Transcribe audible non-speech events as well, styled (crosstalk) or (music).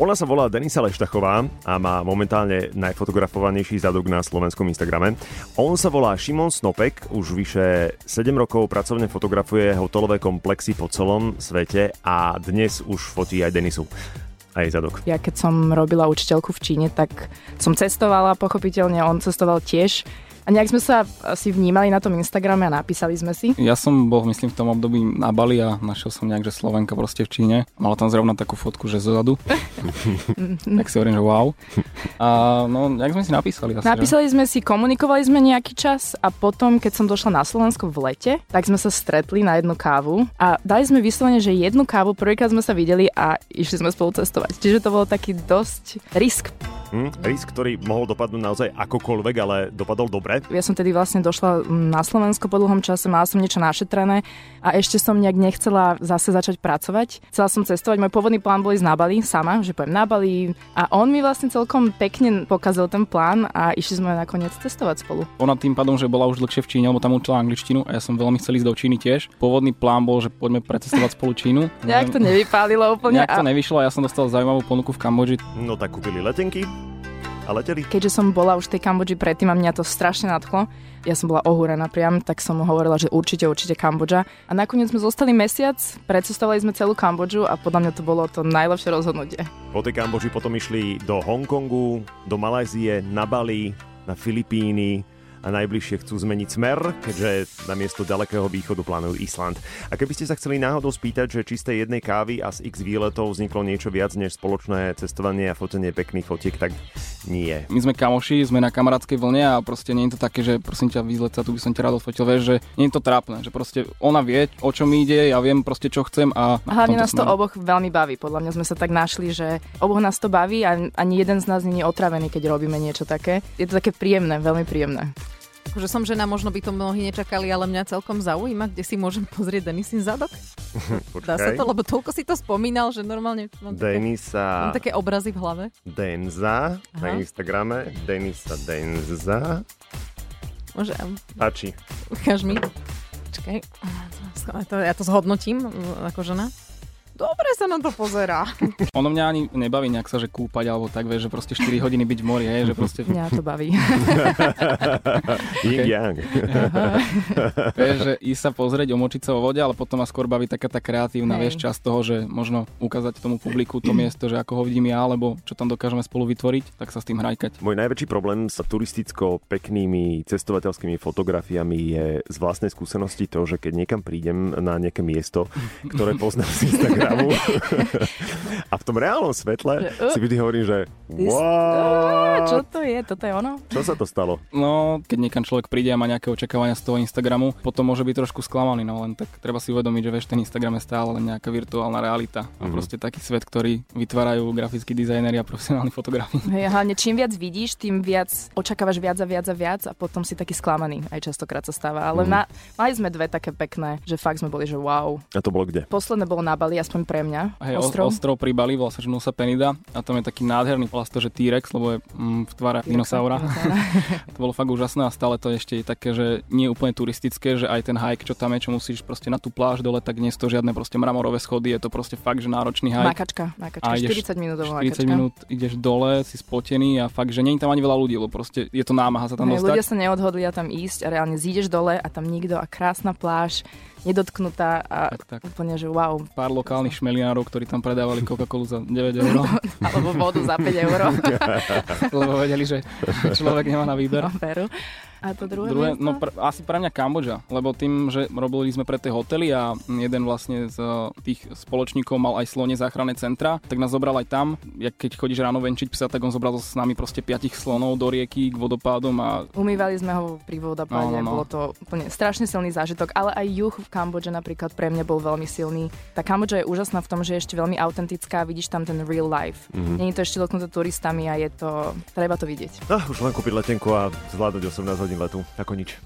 Ona sa volá Denisa Leštachová a má momentálne najfotografovanejší zadok na slovenskom Instagrame. On sa volá Šimon Snopek, už vyše 7 rokov pracovne fotografuje hotelové komplexy po celom svete a dnes už fotí aj Denisu a jej zadok. Ja keď som robila učiteľku v Číne, tak som cestovala, pochopiteľne on cestoval tiež a nejak sme sa asi vnímali na tom Instagrame a napísali sme si. Ja som bol, myslím, v tom období na Bali a našiel som nejak, že Slovenka proste v Číne. Mala tam zrovna takú fotku, že zozadu. (laughs) tak si hovorím, že wow. A no, nejak sme si napísali. Asi, Napísali že? sme si, komunikovali sme nejaký čas a potom, keď som došla na Slovensko v lete, tak sme sa stretli na jednu kávu a dali sme vyslovene, že jednu kávu, prvýkrát sme sa videli a išli sme spolu cestovať. Čiže to bol taký dosť risk. Hm, risk, ktorý mohol dopadnúť naozaj akokoľvek, ale dopadol dobre. Ja som tedy vlastne došla na Slovensko po dlhom čase, mala som niečo našetrené a ešte som nejak nechcela zase začať pracovať. Chcela som cestovať, môj pôvodný plán bol ísť na Bali sama, že pojem na Bali a on mi vlastne celkom pekne pokazil ten plán a išli sme nakoniec cestovať spolu. Ona tým pádom, že bola už dlhšie v Číne, lebo tam učila angličtinu a ja som veľmi chcel ísť do Číny tiež. Pôvodný plán bol, že poďme precestovať spolu Čínu. (laughs) Nejak to nevypálilo úplne. Nejak to nevyšlo a ja som dostal zaujímavú ponuku v Kambodži. No tak kúpili letenky, a leteli. Keďže som bola už v tej Kambodži predtým a mňa to strašne nadchlo, ja som bola ohúrená priam, tak som hovorila, že určite, určite Kambodža. A nakoniec sme zostali mesiac, precestovali sme celú Kambodžu a podľa mňa to bolo to najlepšie rozhodnutie. Po tej Kambodži potom išli do Hongkongu, do Malajzie, na Bali, na Filipíny, a najbližšie chcú zmeniť smer, keďže na miesto ďalekého východu plánujú Island. A keby ste sa chceli náhodou spýtať, že čistej jednej kávy a z x výletov vzniklo niečo viac než spoločné cestovanie a fotenie pekných fotiek, tak nie. My sme kamoši, sme na kamarátskej vlne a proste nie je to také, že prosím ťa výlet sa tu by som ťa rád odfotil, vieš, že nie je to trápne, že proste ona vie, o čo mi ide, ja viem proste čo chcem a... a hlavne nás to smeru. oboch veľmi baví. Podľa mňa sme sa tak našli, že oboch nás to baví a ani jeden z nás nie je otravený, keď robíme niečo také. Je to také príjemné, veľmi príjemné. Že som žena, možno by to mnohí nečakali, ale mňa celkom zaujíma, kde si môžem pozrieť Denisin zadok. (laughs) Dá sa to, lebo toľko si to spomínal, že normálne mám Denisa... mám také obrazy v hlave. Denza Aha. na Instagrame. Denisa Denza. Môžem. Páči. Ukáž mi. Počkaj. Ja to zhodnotím ako žena. Dobre sa na to pozerá. (laughs) Ono mňa ani nebaví nejak sa, že kúpať alebo tak, vieš, že proste 4 hodiny byť v mori, je, že proste... Mňa to baví. (laughs) Yin yang. (laughs) vieš, že ísť sa pozrieť, omočiť sa vo vode, ale potom ma skôr baví taká tá kreatívna, hey. vieš, čas toho, že možno ukázať tomu publiku to miesto, že ako ho vidím ja, alebo čo tam dokážeme spolu vytvoriť, tak sa s tým hrajkať. Môj najväčší problém sa turisticko peknými cestovateľskými fotografiami je z vlastnej skúsenosti to, že keď niekam prídem na nejaké miesto, ktoré poznám z Instagram, kávu. (laughs) A v tom reálnom svetle si vždy hovorím, že wow. Čo to je? Toto je ono? Čo sa to stalo? No, keď niekam človek príde a má nejaké očakávania z toho Instagramu, potom môže byť trošku sklamaný, no len tak treba si uvedomiť, že vieš, ten Instagram je stále len nejaká virtuálna realita. A mm-hmm. proste taký svet, ktorý vytvárajú grafickí dizajneri a profesionálni (laughs) fotografi. Hej, hlavne čím viac vidíš, tým viac očakávaš viac a viac a viac a potom si taký sklamaný. Aj častokrát sa stáva. Ale mm-hmm. ma, mali sme dve také pekné, že fakt sme boli, že wow. A to bolo kde? Posledné bolo na Bali, aspoň pre mňa. Hej, ostrov. ostrov pri Bali, volá sa, že Nusa Penida a tam je taký nádherný, to, že T-Rex, lebo je mm, v tvare dinosaura. (laughs) to bolo fakt úžasné a stále to ešte je také, že nie je úplne turistické, že aj ten hike, čo tam je, čo musíš proste na tú pláž dole, tak nie sú to žiadne proste mramorové schody, je to proste fakt, že náročný hike. Makačka, makačka, a 40 minút 40 makačka. minút ideš dole, si spotený a fakt, že nie je tam ani veľa ľudí, lebo proste je to námaha sa tam dostať. Ľudia sa neodhodlia tam ísť a reálne zídeš dole a tam nikto a krásna pláž nedotknutá a tak, tak. úplne, že wow. Pár lokálnych šmeliárov, ktorí tam predávali Coca-Colu za 9 eur. (laughs) Alebo vodu za 5 eur. (laughs) Lebo vedeli, že človek nemá na výber. No, veru. A to druhé, druhé No pr- asi pre mňa Kambodža, lebo tým, že robili sme pre tie hotely a jeden vlastne z tých spoločníkov mal aj slone záchranné centra, tak nás zobral aj tam. Jak keď chodíš ráno venčiť psa, tak on zobral s nami proste piatich slonov do rieky k vodopádom a... Umývali sme ho pri vodopáde, no, no, no. bolo to úplne strašne silný zážitok, ale aj juh v Kambodže napríklad pre mňa bol veľmi silný. Tá Kambodža je úžasná v tom, že je ešte veľmi autentická, vidíš tam ten real life. Mm-hmm. Není to ešte dotknuté turistami a je to, treba to vidieť. Ah, už len kúpiť letenku a zvládať 18 hodín letu, ako nič.